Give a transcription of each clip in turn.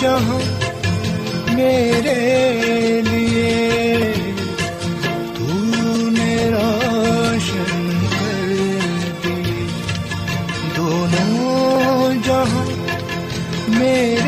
جہاں میرے لیے تو نے روشن کر دی۔ دونوں جہاں میرے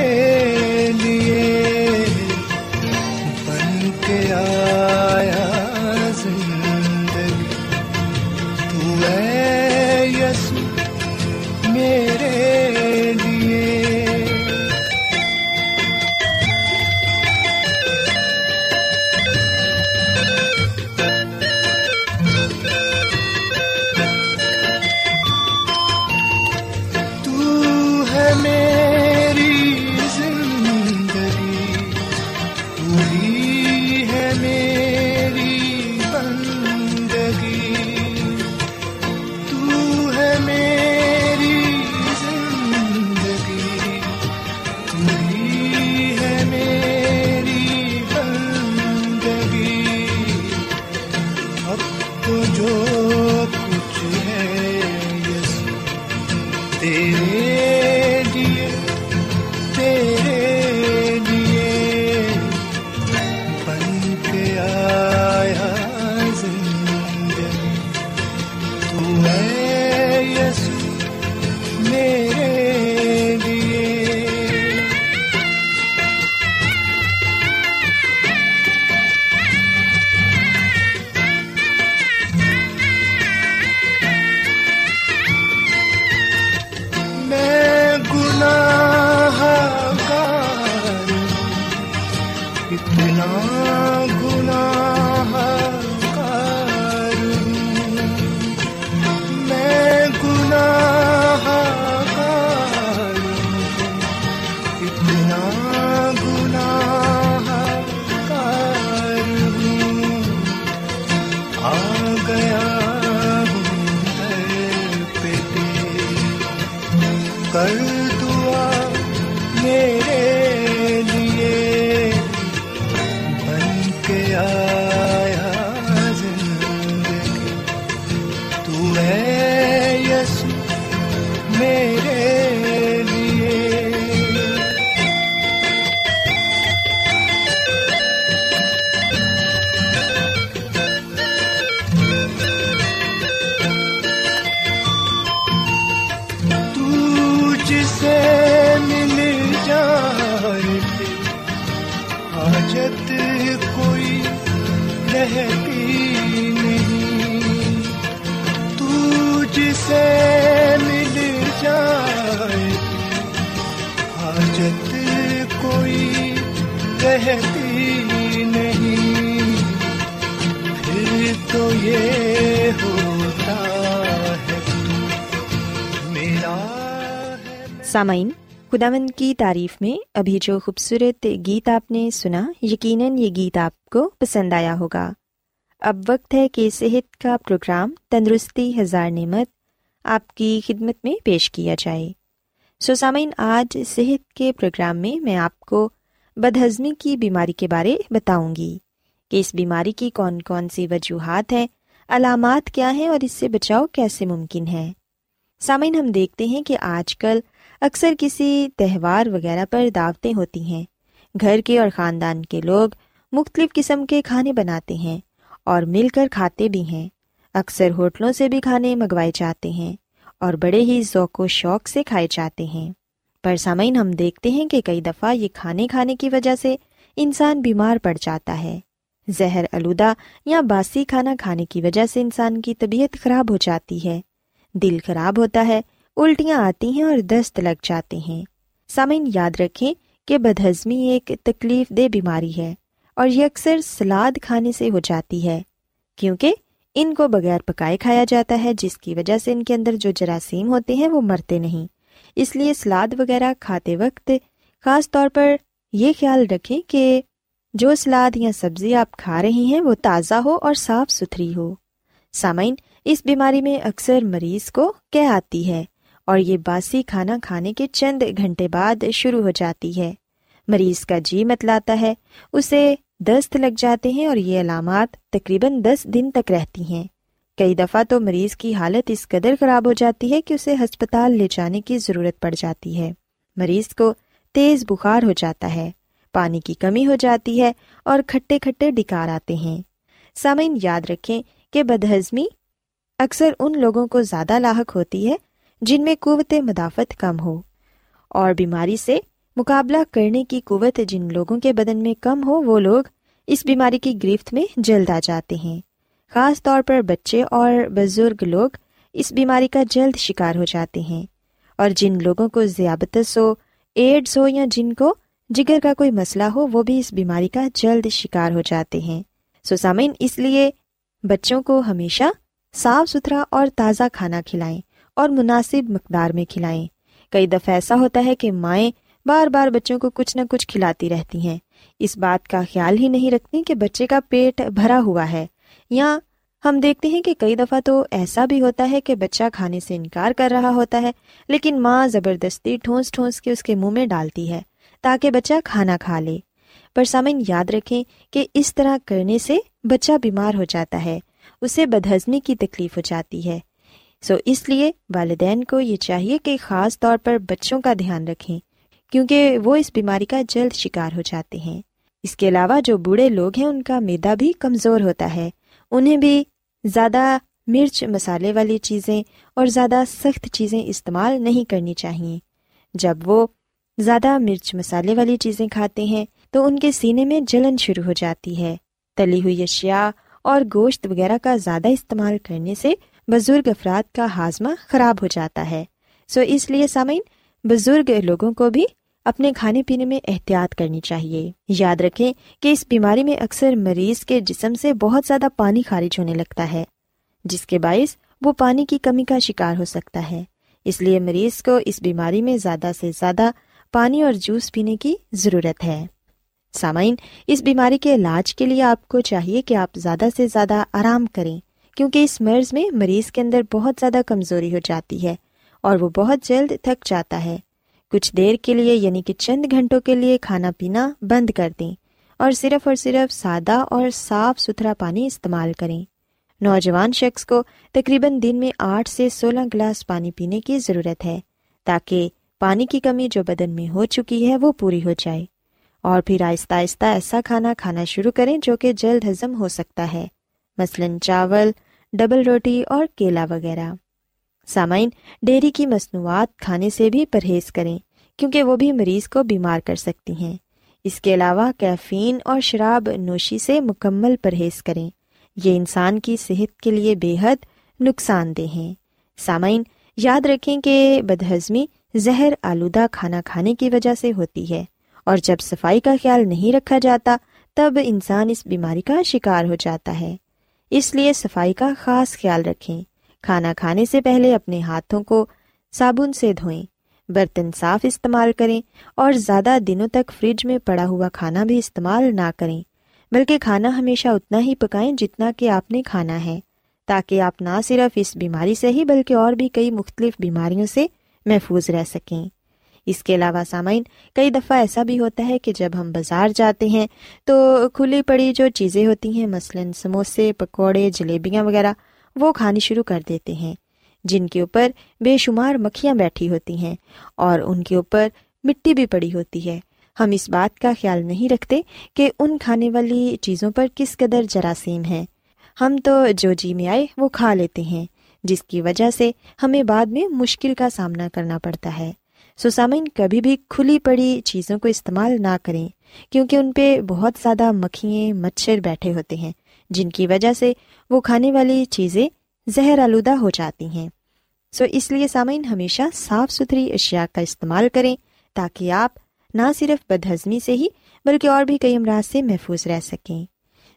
حاجت کوئی رہتی نہیں۔ پھر تو یہ ہوتا ہے، میرا سامعین، خداوند کی تعریف میں ابھی جو خوبصورت گیت آپ نے سنا، یقیناً یہ گیت آپ کو پسند آیا ہوگا۔ اب وقت ہے کہ صحت کا پروگرام تندرستی ہزار نعمت آپ کی خدمت میں پیش کیا جائے۔ سو سامعین، آج صحت کے پروگرام میں میں آپ کو بدہضمی کی بیماری کے بارے بتاؤں گی کہ اس بیماری کی کون کون سی وجوہات ہیں، علامات کیا ہیں اور اس سے بچاؤ کیسے ممکن ہے۔ سامعین، ہم دیکھتے ہیں کہ آج کل اکثر کسی تہوار وغیرہ پر دعوتیں ہوتی ہیں۔ گھر کے اور خاندان کے لوگ مختلف قسم کے کھانے بناتے ہیں اور مل کر کھاتے بھی ہیں۔ اکثر ہوٹلوں سے بھی کھانے منگوائے جاتے ہیں۔ اور بڑے ہی ذوق و شوق سے کھائے جاتے ہیں۔ پر سامعین، ہم دیکھتے ہیں کہ کئی دفعہ یہ کھانے کھانے کی وجہ سے انسان بیمار پڑ جاتا ہے۔ زہر آلودہ یا باسی کھانا کھانے کی وجہ سے انسان کی طبیعت خراب ہو جاتی ہے۔ دل خراب ہوتا ہے، الٹیاں آتی ہیں اور دست لگ جاتے ہیں۔ سامعین، یاد رکھیں کہ بدہضمی ایک تکلیف دہ بیماری ہے اور یہ اکثر سلاد کھانے سے ہو جاتی ہے۔ کیونکہ ان کو بغیر پکائے کھایا جاتا ہے، جس کی وجہ سے ان کے اندر جو جراثیم ہوتے ہیں، وہ مرتے نہیں۔ اس لیے سلاد وغیرہ کھاتے وقت خاص طور پر یہ خیال رکھیں کہ جو سلاد یا سبزی آپ کھا رہی ہیں، وہ تازہ ہو اور صاف ستھری ہو۔ سامعین، اس بیماری میں اکثر مریض کو کہہ آتی ہے اور یہ باسی کھانا کھانے کے چند گھنٹے بعد شروع ہو جاتی ہے۔ مریض کا جی متلاتا ہے، اسے دست لگ جاتے ہیں اور یہ علامات تقریباً دس دن تک رہتی ہیں۔ کئی دفعہ تو مریض کی حالت اس قدر خراب ہو جاتی ہے کہ اسے ہسپتال لے جانے کی ضرورت پڑ جاتی ہے۔ مریض کو تیز بخار ہو جاتا ہے، پانی کی کمی ہو جاتی ہے اور کھٹے کھٹے ڈکار آتے ہیں۔ سامعین، یاد رکھیں کہ بدہضمی اکثر ان لوگوں کو زیادہ لاحق ہوتی ہے جن میں قوت مدافعت کم ہو اور بیماری سے مقابلہ کرنے کی قوت جن لوگوں کے بدن میں کم ہو، وہ لوگ اس بیماری کی گرفت میں جلد آ جاتے ہیں۔ خاص طور پر بچے اور بزرگ لوگ اس بیماری کا جلد شکار ہو جاتے ہیں۔ اور جن لوگوں کو ذیابطس ہو ایڈس ہو یا جن کو جگر کا کوئی مسئلہ ہو، وہ بھی اس بیماری کا جلد شکار ہو جاتے ہیں۔ سو اس لیے بچوں کو ہمیشہ صاف ستھرا اور تازہ کھانا کھلائیں اور مناسب مقدار میں کھلائیں۔ کئی دفعہ ایسا ہوتا ہے کہ مائیں بار بار بچوں کو کچھ نہ کچھ کھلاتی رہتی ہیں۔ اس بات کا خیال ہی نہیں رکھتی کہ بچے کا پیٹ بھرا ہوا ہے۔ یا ہم دیکھتے ہیں کہ کئی دفعہ تو ایسا بھی ہوتا ہے کہ بچہ کھانے سے انکار کر رہا ہوتا ہے، لیکن ماں زبردستی ٹھونس ٹھونس کے اس کے منہ میں ڈالتی ہے تاکہ بچہ کھانا کھا لے۔ پر سامن یاد رکھیں کہ اس طرح کرنے سے بچہ بیمار ہو جاتا ہے، اسے بدہضمی کی تکلیف ہو جاتی ہے۔ سو اس لیے والدین کو یہ چاہیے کہ خاص طور پر بچوں کا دھیان رکھیں۔ کیونکہ وہ اس بیماری کا جلد شکار ہو جاتے ہیں۔ اس کے علاوہ جو بوڑھے لوگ ہیں، ان کا میدا بھی کمزور ہوتا ہے۔ انہیں بھی زیادہ مرچ مسالے والی چیزیں اور زیادہ سخت چیزیں استعمال نہیں کرنی چاہیے۔ جب وہ زیادہ مرچ مسالے والی چیزیں کھاتے ہیں، تو ان کے سینے میں جلن شروع ہو جاتی ہے۔ تلی ہوئی اشیاء اور گوشت وغیرہ کا زیادہ استعمال کرنے سے بزرگ افراد کا ہاضمہ خراب ہو جاتا ہے۔ سو اس لیے سامعین، بزرگ لوگوں کو بھی اپنے کھانے پینے میں احتیاط کرنی چاہیے۔ یاد رکھیں کہ اس بیماری میں اکثر مریض کے جسم سے بہت زیادہ پانی خارج ہونے لگتا ہے، جس کے باعث وہ پانی کی کمی کا شکار ہو سکتا ہے۔ اس لیے مریض کو اس بیماری میں زیادہ سے زیادہ پانی اور جوس پینے کی ضرورت ہے۔ سامعین، اس بیماری کے علاج کے لیے آپ کو چاہیے کہ آپ زیادہ سے زیادہ آرام کریں، کیونکہ اس مرض میں مریض کے اندر بہت زیادہ کمزوری ہو جاتی ہے اور وہ بہت جلد تھک جاتا ہے۔ کچھ دیر کے لیے یعنی کہ چند گھنٹوں کے لیے کھانا پینا بند کر دیں اور صرف اور صرف سادہ اور صاف ستھرا پانی استعمال کریں۔ نوجوان شخص کو تقریباً دن میں آٹھ سے سولہ گلاس پانی پینے کی ضرورت ہے تاکہ پانی کی کمی جو بدن میں ہو چکی ہے وہ پوری ہو جائے۔ اور پھر آہستہ آہستہ ایسا کھانا کھانا شروع کریں جو کہ جلد ہضم ہو سکتا ہے۔ مثلاً چاول، ڈبل روٹی اور کیلا وغیرہ۔ سامعین، ڈیری کی مصنوعات کھانے سے بھی پرہیز کریں، کیونکہ وہ بھی مریض کو بیمار کر سکتی ہیں۔ اس کے علاوہ کیفین اور شراب نوشی سے مکمل پرہیز کریں۔ یہ انسان کی صحت کے لیے بے حد نقصان دہ ہیں۔ سامعین، یاد رکھیں کہ بدہضمی زہر آلودہ کھانا کھانے کی وجہ سے ہوتی ہے، اور جب صفائی کا خیال نہیں رکھا جاتا، تب انسان اس بیماری کا شکار ہو جاتا ہے۔ اس لیے صفائی کا خاص خیال رکھیں۔ کھانا کھانے سے پہلے اپنے ہاتھوں کو صابن سے دھوئیں۔ برتن صاف استعمال کریں اور زیادہ دنوں تک فریج میں پڑا ہوا کھانا بھی استعمال نہ کریں۔ بلکہ کھانا ہمیشہ اتنا ہی پکائیں جتنا کہ آپ نے کھانا ہے، تاکہ آپ نہ صرف اس بیماری سے ہی بلکہ اور بھی کئی مختلف بیماریوں سے محفوظ رہ سکیں۔ اس کے علاوہ سامعین، کئی دفعہ ایسا بھی ہوتا ہے کہ جب ہم بازار جاتے ہیں تو کھلی پڑی جو چیزیں ہوتی ہیں، مثلاً سموسے، پکوڑے، جلیبیاں وغیرہ وہ کھانی شروع کر دیتے ہیں، جن کے اوپر بے شمار مکھیاں بیٹھی ہوتی ہیں اور ان کے اوپر مٹی بھی پڑی ہوتی ہے۔ ہم اس بات کا خیال نہیں رکھتے کہ ان کھانے والی چیزوں پر کس قدر جراثیم ہیں۔ ہم تو جو جی میں آئے وہ کھا لیتے ہیں، جس کی وجہ سے ہمیں بعد میں مشکل کا سامنا کرنا پڑتا ہے۔ سسامین کبھی بھی کھلی پڑی چیزوں کو استعمال نہ کریں، کیونکہ ان پہ بہت زیادہ مکھیاں، مچھر بیٹھے ہوتے ہیں۔ جن کی وجہ سے وہ کھانے والی چیزیں زہر آلودہ ہو جاتی ہیں۔ سو اس لیے سامعین ہمیشہ صاف ستھری اشیاء کا استعمال کریں تاکہ آپ نہ صرف بد ہضمی سے ہی بلکہ اور بھی کئی امراض سے محفوظ رہ سکیں۔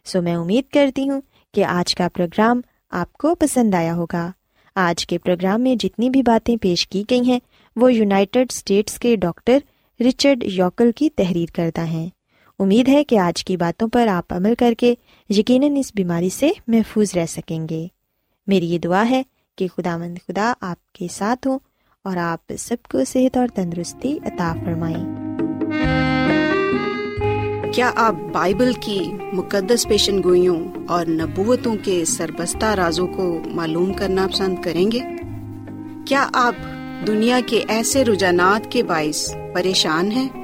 سو میں امید کرتی ہوں کہ آج کا پروگرام آپ کو پسند آیا ہوگا۔ آج کے پروگرام میں جتنی بھی باتیں پیش کی گئی ہیں وہ یونائٹڈ اسٹیٹس کے ڈاکٹر رچرڈ یوکل کی تحریر کردہ ہیں۔ امید ہے کہ آج کی باتوں پر آپ عمل کر کے یقیناً اس بیماری سے محفوظ رہ سکیں گے۔ میری یہ دعا ہے کہ خدا مند خدا آپ کے ساتھ ہوں اور آپ سب کو صحت اور تندرستی عطا فرمائیں۔ کیا آپ بائبل کی مقدس پیشن گوئیوں اور نبوتوں کے سربستہ رازوں کو معلوم کرنا پسند کریں گے؟ کیا آپ دنیا کے ایسے رجحانات کے باعث پریشان ہیں؟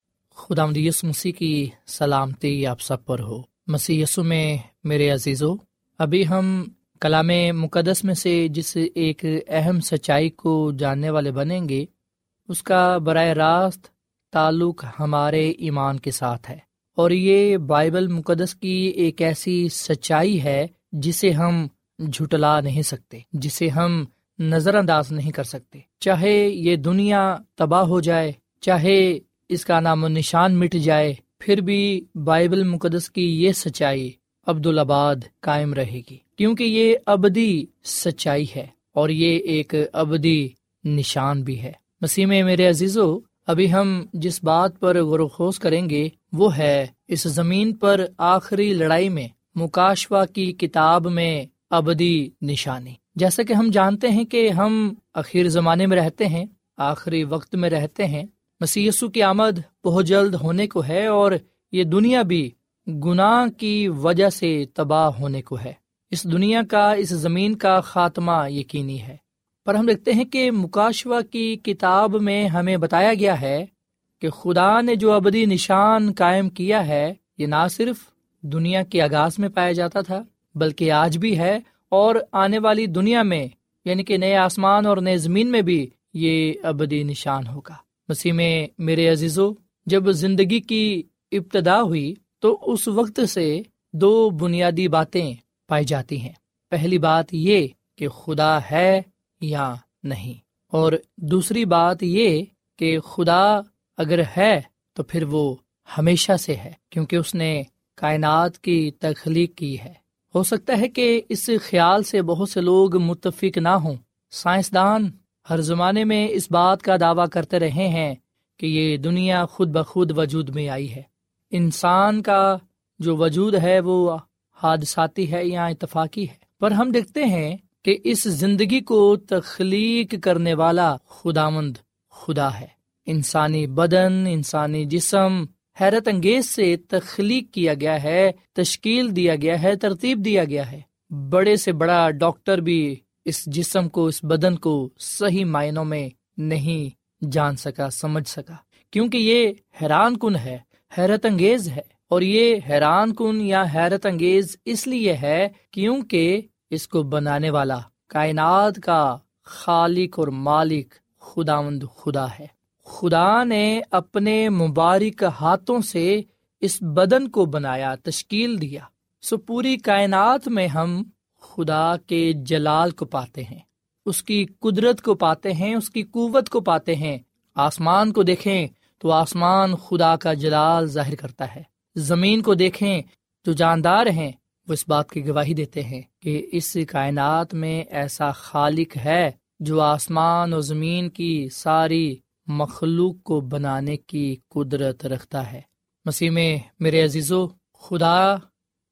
خدا یس مسیح کی سلامتی آپ سب پر ہو۔ مسی یسو میں میرے عزیزو، ابھی ہم کلام مقدس میں سے جس ایک اہم سچائی کو جاننے والے بنیں گے، اس کا براہ راست تعلق ہمارے ایمان کے ساتھ ہے۔ اور یہ بائبل مقدس کی ایک ایسی سچائی ہے جسے ہم جھٹلا نہیں سکتے، جسے ہم نظر انداز نہیں کر سکتے۔ چاہے یہ دنیا تباہ ہو جائے، چاہے اس کا نام و نشان مٹ جائے، پھر بھی بائبل مقدس کی یہ سچائی عبدالآباد قائم رہے گی، کیونکہ یہ ابدی سچائی ہے اور یہ ایک ابدی نشان بھی ہے۔ مسیح میں میرے عزیزو، ابھی ہم جس بات پر غور و خوض کریں گے، وہ ہے اس زمین پر آخری لڑائی میں مکاشوا کی کتاب میں ابدی نشانی۔ جیسا کہ ہم جانتے ہیں کہ ہم اخیر زمانے میں رہتے ہیں، آخری وقت میں رہتے ہیں مسیسو کی آمد بہت جلد ہونے کو ہے اور یہ دنیا بھی گناہ کی وجہ سے تباہ ہونے کو ہے۔ اس دنیا کا، اس زمین کا خاتمہ یقینی ہے۔ پر ہم دیکھتے ہیں کہ مکاشوا کی کتاب میں ہمیں بتایا گیا ہے کہ خدا نے جو ابدی نشان قائم کیا ہے، یہ نہ صرف دنیا کے آغاز میں پایا جاتا تھا، بلکہ آج بھی ہے اور آنے والی دنیا میں یعنی کہ نئے آسمان اور نئے زمین میں بھی یہ ابدی نشان ہوگا۔ مسیح میں میرے عزیزو، جب زندگی کی ابتدا ہوئی تو اس وقت سے دو بنیادی باتیں پائی جاتی ہیں۔ پہلی بات یہ کہ خدا ہے یا نہیں، اور دوسری بات یہ کہ خدا اگر ہے تو پھر وہ ہمیشہ سے ہے، کیونکہ اس نے کائنات کی تخلیق کی ہے۔ ہو سکتا ہے کہ اس خیال سے بہت سے لوگ متفق نہ ہوں۔ سائنسدان ہر زمانے میں اس بات کا دعویٰ کرتے رہے ہیں کہ یہ دنیا خود بخود وجود میں آئی ہے۔ انسان کا جو وجود ہے وہ حادثاتی ہے یا اتفاقی ہے۔ پر ہم دیکھتے ہیں کہ اس زندگی کو تخلیق کرنے والا خدا مند خدا ہے۔ انسانی بدن، انسانی جسم حیرت انگیز سے تخلیق کیا گیا ہے، تشکیل دیا گیا ہے، ترتیب دیا گیا ہے۔ بڑے سے بڑا ڈاکٹر بھی اس جسم کو، اس بدن کو صحیح معنوں میں نہیں جان سکا، سمجھ سکا۔ کیونکہ یہ حیران کن ہے، حیرت انگیز ہے۔ اور یہ حیران کن یا حیرت انگیز اس لیے ہے کیونکہ اس کو بنانے والا کائنات کا خالق اور مالک خدا مند خدا ہے۔ خدا نے اپنے مبارک ہاتھوں سے اس بدن کو بنایا، تشکیل دیا۔ سو پوری کائنات میں ہم خدا کے جلال کو پاتے ہیں۔ اس کی قدرت کو پاتے ہیں، اس کی قوت کو پاتے ہیں۔ آسمان کو دیکھیں تو آسمان خدا کا جلال ظاہر کرتا ہے۔ زمین کو دیکھیں جو جاندار ہیں۔ وہ اس بات کی گواہی دیتے ہیں کہ اس کائنات میں ایسا خالق ہے جو آسمان و زمین کی ساری مخلوق کو بنانے کی قدرت رکھتا ہے۔ مسیح میں، میرے عزیزو، خدا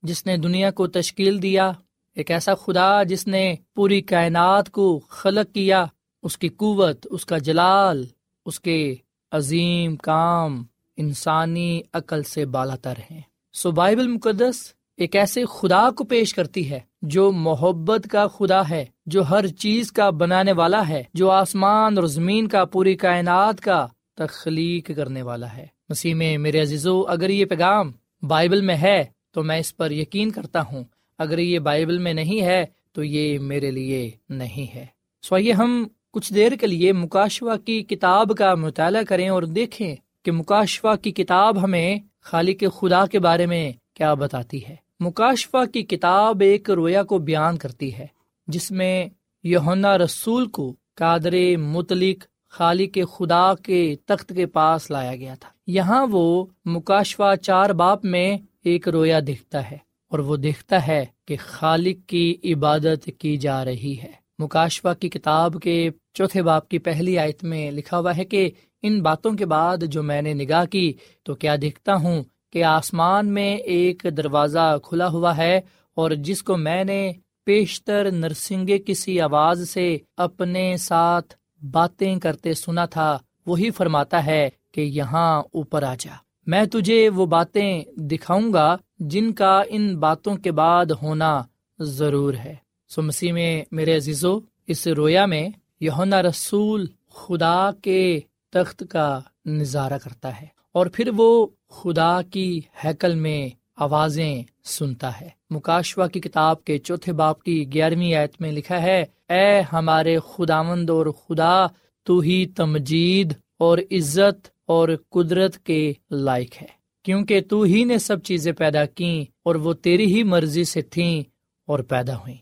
جس نے دنیا کو تشکیل دیا ایک ایسا خدا جس نے پوری کائنات کو خلق کیا، اس کی قوت، اس کا جلال، اس کے عظیم کام انسانی عقل سے بالا تر ہیں۔ سو بائبل مقدس ایک ایسے خدا کو پیش کرتی ہے جو محبت کا خدا ہے، جو ہر چیز کا بنانے والا ہے، جو آسمان اور زمین کا، پوری کائنات کا تخلیق کرنے والا ہے۔ مسیح میں میرے عزیزو، اگر یہ پیغام بائبل میں ہے تو میں اس پر یقین کرتا ہوں اگر یہ بائبل میں نہیں ہے تو یہ میرے لیے نہیں ہے۔ سو یہ ہم کچھ دیر کے لیے مکاشوا کی کتاب کا مطالعہ کریں اور دیکھیں کہ مکاشوا کی کتاب ہمیں خالق خدا کے بارے میں کیا بتاتی ہے۔ مکاشفہ کی کتاب ایک رویا کو بیان کرتی ہے، جس میں یونا رسول کو قادر متعلق خالق خدا کے تخت کے پاس لایا گیا تھا۔ یہاں وہ مکاشفہ چار باپ میں ایک رویا دیکھتا ہے۔ اور وہ دیکھتا ہے کہ خالق کی عبادت کی جا رہی ہے۔ مکاشفہ کی کتاب کے چوتھے باپ کی پہلی آیت میں لکھا ہوا ہے کہ ان باتوں کے بعد جو میں نے نگاہ کی تو کیا دیکھتا ہوں کہ آسمان میں ایک دروازہ کھلا ہوا ہے اور جس کو میں نے پیشتر نرسنگے کسی آواز سے اپنے ساتھ باتیں کرتے سنا تھا، وہی فرماتا ہے کہ یہاں اوپر آ جا۔ میں تجھے وہ باتیں دکھاؤں گا جن کا ان باتوں کے بعد ہونا ضرور ہے۔ سو مسیح میں میرے عزیزو، اس رویا میں یونا رسول خدا کے تخت کا نظارہ کرتا ہے اور پھر وہ خدا کی ہیکل میں آوازیں سنتا ہے۔ مکاشوا کی کتاب کے چوتھے باپ کی گیارہویں آیت میں لکھا ہے، اے ہمارے خدا مند اور خدا، تو ہی تمجید اور عزت اور قدرت کے لائق ہے۔ کیونکہ تو ہی نے سب چیزیں پیدا کی اور وہ تیری ہی مرضی سے تھیں اور پیدا ہوئی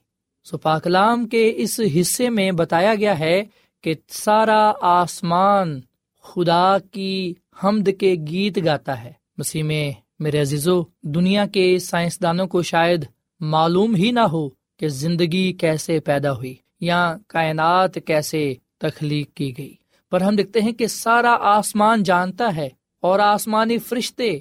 سو پاکلام کے اس حصے میں بتایا گیا ہے کہ سارا آسمان خدا کی حمد کے گیت گاتا ہے۔ مسیح میں میرے عزیزو، دنیا کے سائنسدانوں کو شاید معلوم ہی نہ ہو کہ زندگی کیسے پیدا ہوئی یا کائنات کیسے تخلیق کی گئی۔ پر ہم دیکھتے ہیں کہ سارا آسمان جانتا ہے اور آسمانی فرشتے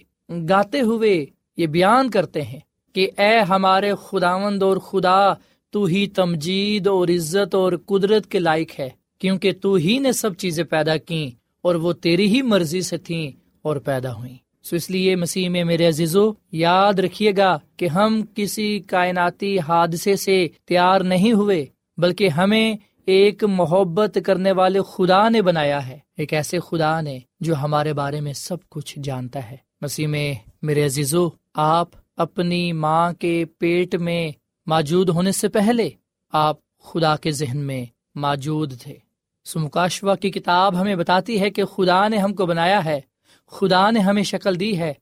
گاتے ہوئے یہ بیان کرتے ہیں کہ اے ہمارے خداوند اور خدا، تو ہی تمجید اور عزت اور قدرت کے لائق ہے، کیونکہ تو ہی نے سب چیزیں پیدا کی اور وہ تیری ہی مرضی سے تھیں اور پیدا ہوئی سو اس لیے مسیح میں میرے عزیزو، یاد رکھیے گا کہ ہم کسی کائناتی حادثے سے تیار نہیں ہوئے، بلکہ ہمیں ایک محبت کرنے والے خدا نے بنایا ہے۔ ایک ایسے خدا نے جو ہمارے بارے میں سب کچھ جانتا ہے۔ مسیح میں، میرے عزیزو، آپ اپنی ماں کے پیٹ میں موجود ہونے سے پہلے آپ خدا کے ذہن میں موجود تھے۔ سمکاشوا کی کتاب ہمیں بتاتی ہے کہ خدا نے ہم کو بنایا ہے۔ خدا نے ہمیں شکل دی ہے۔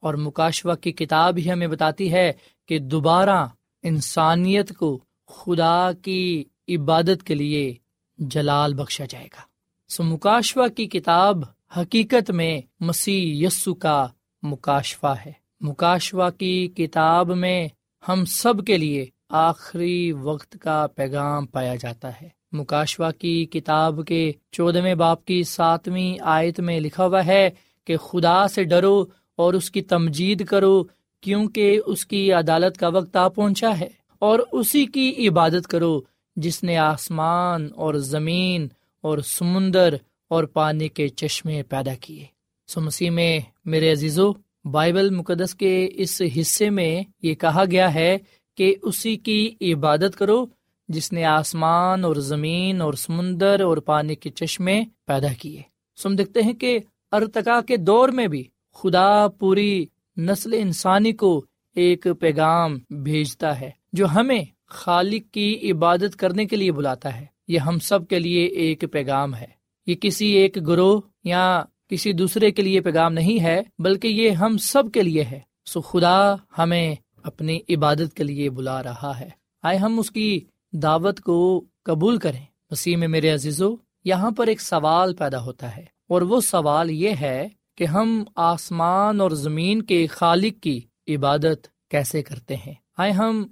اور مکاشوا کی کتاب ہی ہمیں بتاتی ہے کہ دوبارہ انسانیت کو خدا کی عبادت کے لیے جلال بخشا جائے گا۔ سو مکاشوا کی کتاب حقیقت میں مسیح یسو کا مکاشوا ہے۔ مکاشوا کی کتاب میں ہم سب کے لیے آخری وقت کا پیغام پایا جاتا ہے۔ مکاشوا کی کتاب کے چودہویں باپ کی ساتویں آیت میں لکھا ہوا ہے کہ خدا سے ڈرو اور اس کی تمجید کرو کیونکہ اس کی عدالت کا وقت آ پہنچا ہے اور اسی کی عبادت کرو جس نے آسمان اور زمین اور سمندر اور پانی کے چشمے پیدا کیے۔ سو مسیح میں میرے عزیزو، بائبل مقدس کے اس حصے میں یہ کہا گیا ہے کہ اسی کی عبادت کرو جس نے آسمان اور زمین اور سمندر اور پانی کے چشمے پیدا کیے۔ سم دیکھتے ہیں کہ ارتقا کے دور میں بھی خدا پوری نسل انسانی کو ایک پیغام بھیجتا ہے جو ہمیں خالق کی عبادت کرنے کے لیے بلاتا ہے۔ یہ ہم سب کے لیے ایک پیغام ہے۔ یہ کسی ایک گروہ یا کسی دوسرے کے لیے پیغام نہیں ہے، بلکہ یہ ہم سب کے لیے ہے۔ سو خدا ہمیں اپنی عبادت کے لیے بلا رہا ہے۔ آئے ہم اس کی دعوت کو قبول کریں۔ مسیح میں میرے عزیزو، یہاں پر ایک سوال پیدا ہوتا ہے۔ اور وہ سوال یہ ہے کہ ہم آسمان اور زمین کے خالق کی عبادت کیسے کرتے ہیں؟ آئے ہم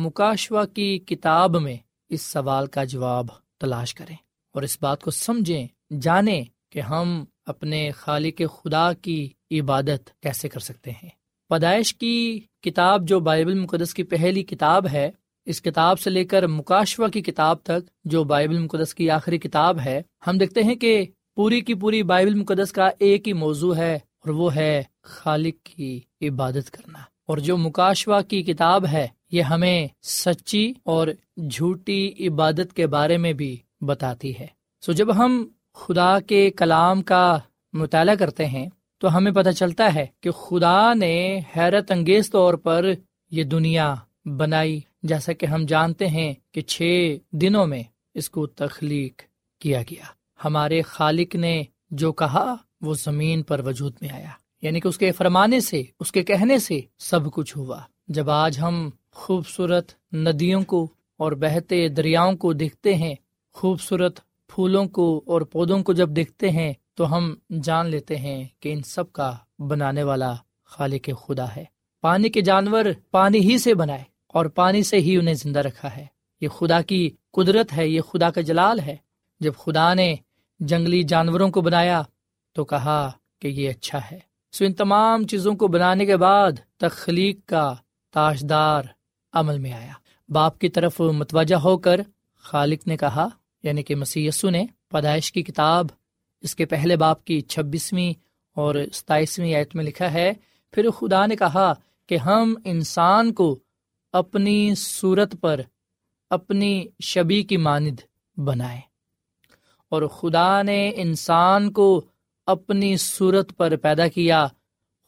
مکاشوا کی کتاب میں اس سوال کا جواب تلاش کریں اور اس بات کو سمجھیں، جانیں کہ ہم اپنے خالق خدا کی عبادت کیسے کر سکتے ہیں۔ پیدائش کی کتاب جو بائبل مقدس کی پہلی کتاب ہے، اس کتاب سے لے کر مکاشوا کی کتاب تک جو بائبل مقدس کی آخری کتاب ہے، ہم دیکھتے ہیں کہ پوری کی پوری بائبل مقدس کا ایک ہی موضوع ہے اور وہ ہے خالق کی عبادت کرنا۔ اور جو مکاشوا کی کتاب ہے، یہ ہمیں سچی اور جھوٹی عبادت کے بارے میں بھی بتاتی ہے۔ سو جب ہم خدا کے کلام کا مطالعہ کرتے ہیں، تو ہمیں پتہ چلتا ہے کہ خدا نے حیرت انگیز طور پر یہ دنیا بنائی۔ جیسا کہ ہم جانتے ہیں کہ چھ دنوں میں اس کو تخلیق کیا گیا۔ ہمارے خالق نے جو کہا، وہ زمین پر وجود میں آیا۔ یعنی کہ اس کے فرمانے سے، اس کے کہنے سے سب کچھ ہوا۔ جب آج ہم خوبصورت ندیوں کو اور بہتے دریاؤں کو دیکھتے ہیں، خوبصورت پھولوں کو اور پودوں کو جب دیکھتے ہیں، تو ہم جان لیتے ہیں کہ ان سب کا بنانے والا خالق خدا ہے۔ پانی کے جانور پانی ہی سے بنائے اور پانی سے ہی انہیں زندہ رکھا ہے۔ یہ خدا کی قدرت ہے، یہ خدا کا جلال ہے۔ جب خدا نے جنگلی جانوروں کو بنایا تو کہا کہ یہ اچھا ہے۔ سو ان تمام چیزوں کو بنانے کے بعد تخلیق کا تاشدار عمل میں آیا۔ باپ کی طرف متوجہ ہو کر خالق نے کہا یعنی کہ مسی نے پیدائش کی کتاب، اس کے پہلے باپ کی چھبیسویں اور ستائیسویں آیت میں لکھا ہے، پھر خدا نے کہا کہ ہم انسان کو اپنی صورت پر اپنی شبی کی ماند بنائے اور خدا نے انسان کو اپنی صورت پر پیدا کیا،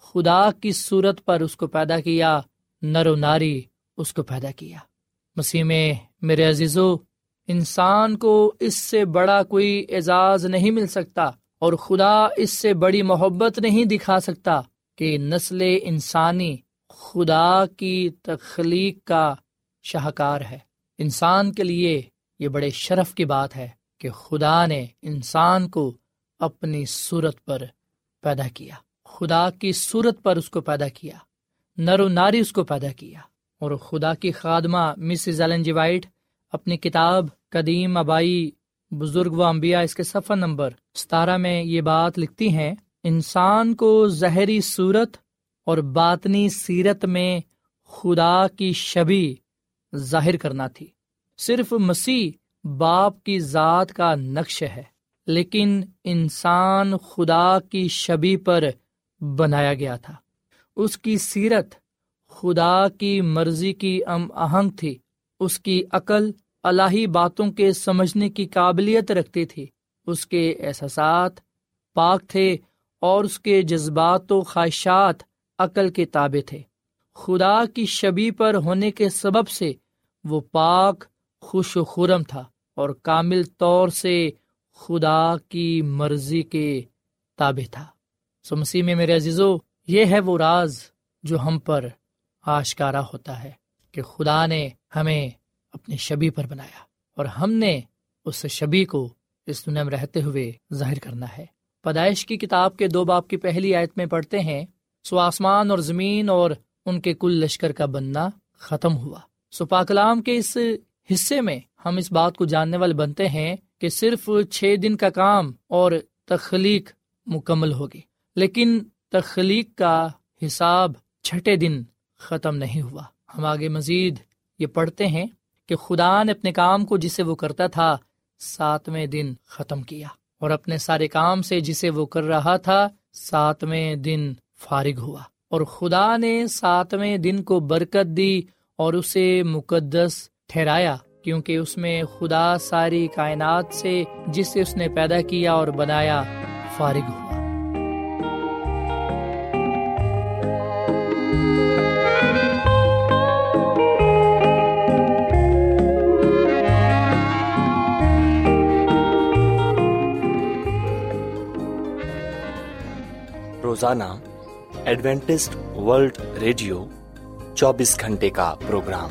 خدا کی صورت پر اس کو پیدا کیا، نر و ناری اس کو پیدا کیا۔ مسیح میں، میرے عزیزو، انسان کو اس سے بڑا کوئی اعزاز نہیں مل سکتا اور خدا اس سے بڑی محبت نہیں دکھا سکتا کہ نسل انسانی خدا کی تخلیق کا شاہکار ہے۔ انسان کے لیے یہ بڑے شرف کی بات ہے کہ خدا نے انسان کو اپنی صورت پر پیدا کیا۔ خدا کی صورت پر اس کو پیدا کیا۔ نر و ناری اس کو پیدا کیا۔ اور خدا کی خادمہ مسز ایلن جی وائٹ اپنی کتاب قدیم آبائی بزرگ و انبیاء اس کے صفحہ نمبر ستارہ میں یہ بات لکھتی ہیں، انسان کو زہری صورت اور باطنی سیرت میں خدا کی شبی ظاہر کرنا تھی۔ صرف مسیح باپ کی ذات کا نقش ہے۔ لیکن انسان خدا کی شبی پر بنایا گیا تھا۔ اس کی سیرت خدا کی مرضی کی ام اہنگ تھی۔ اس کی عقل الہی باتوں کے سمجھنے کی قابلیت رکھتی تھی۔ اس کے احساسات پاک تھے اور اس کے جذبات و خواہشات عقل کے تابع تھے۔ خدا کی شبی پر ہونے کے سبب سے وہ پاک، خوش و خورم تھا اور کامل طور سے خدا کی مرضی کے تابع تھا۔ سو مسیح میں میرے عزیزو، یہ ہے وہ راز جو ہم پر آشکارا ہوتا ہے کہ خدا نے ہمیں اپنی شبی پر بنایا اور ہم نے اس شبی کو اس دنیا میں رہتے ہوئے ظاہر کرنا ہے۔ پیدائش کی کتاب کے دو باپ کی پہلی آیت میں پڑھتے ہیں، سو آسمان اور زمین اور ان کے کل لشکر کا بننا ختم ہوا۔ سو پاکلام کے اس حصے میں ہم اس بات کو جاننے والے بنتے ہیں کہ صرف چھ دن کا کام اور تخلیق مکمل ہوگی، لیکن تخلیق کا حساب چھٹے دن ختم نہیں ہوا۔ ہم آگے مزید یہ پڑھتے ہیں کہ خدا نے اپنے کام کو جسے وہ کرتا تھا ساتویں دن ختم کیا اور اپنے سارے کام سے جسے وہ کر رہا تھا ساتویں دن فارغ ہوا۔ اور خدا نے ساتویں دن کو برکت دی اور اسے مقدس ٹھہرایا۔ کیونکہ اس میں خدا ساری کائنات سے جسے اس نے پیدا کیا اور بنایا فارغ ہوا۔ روزانہ ایڈوینٹسٹ ورلڈ ریڈیو چوبیس گھنٹے کا پروگرام۔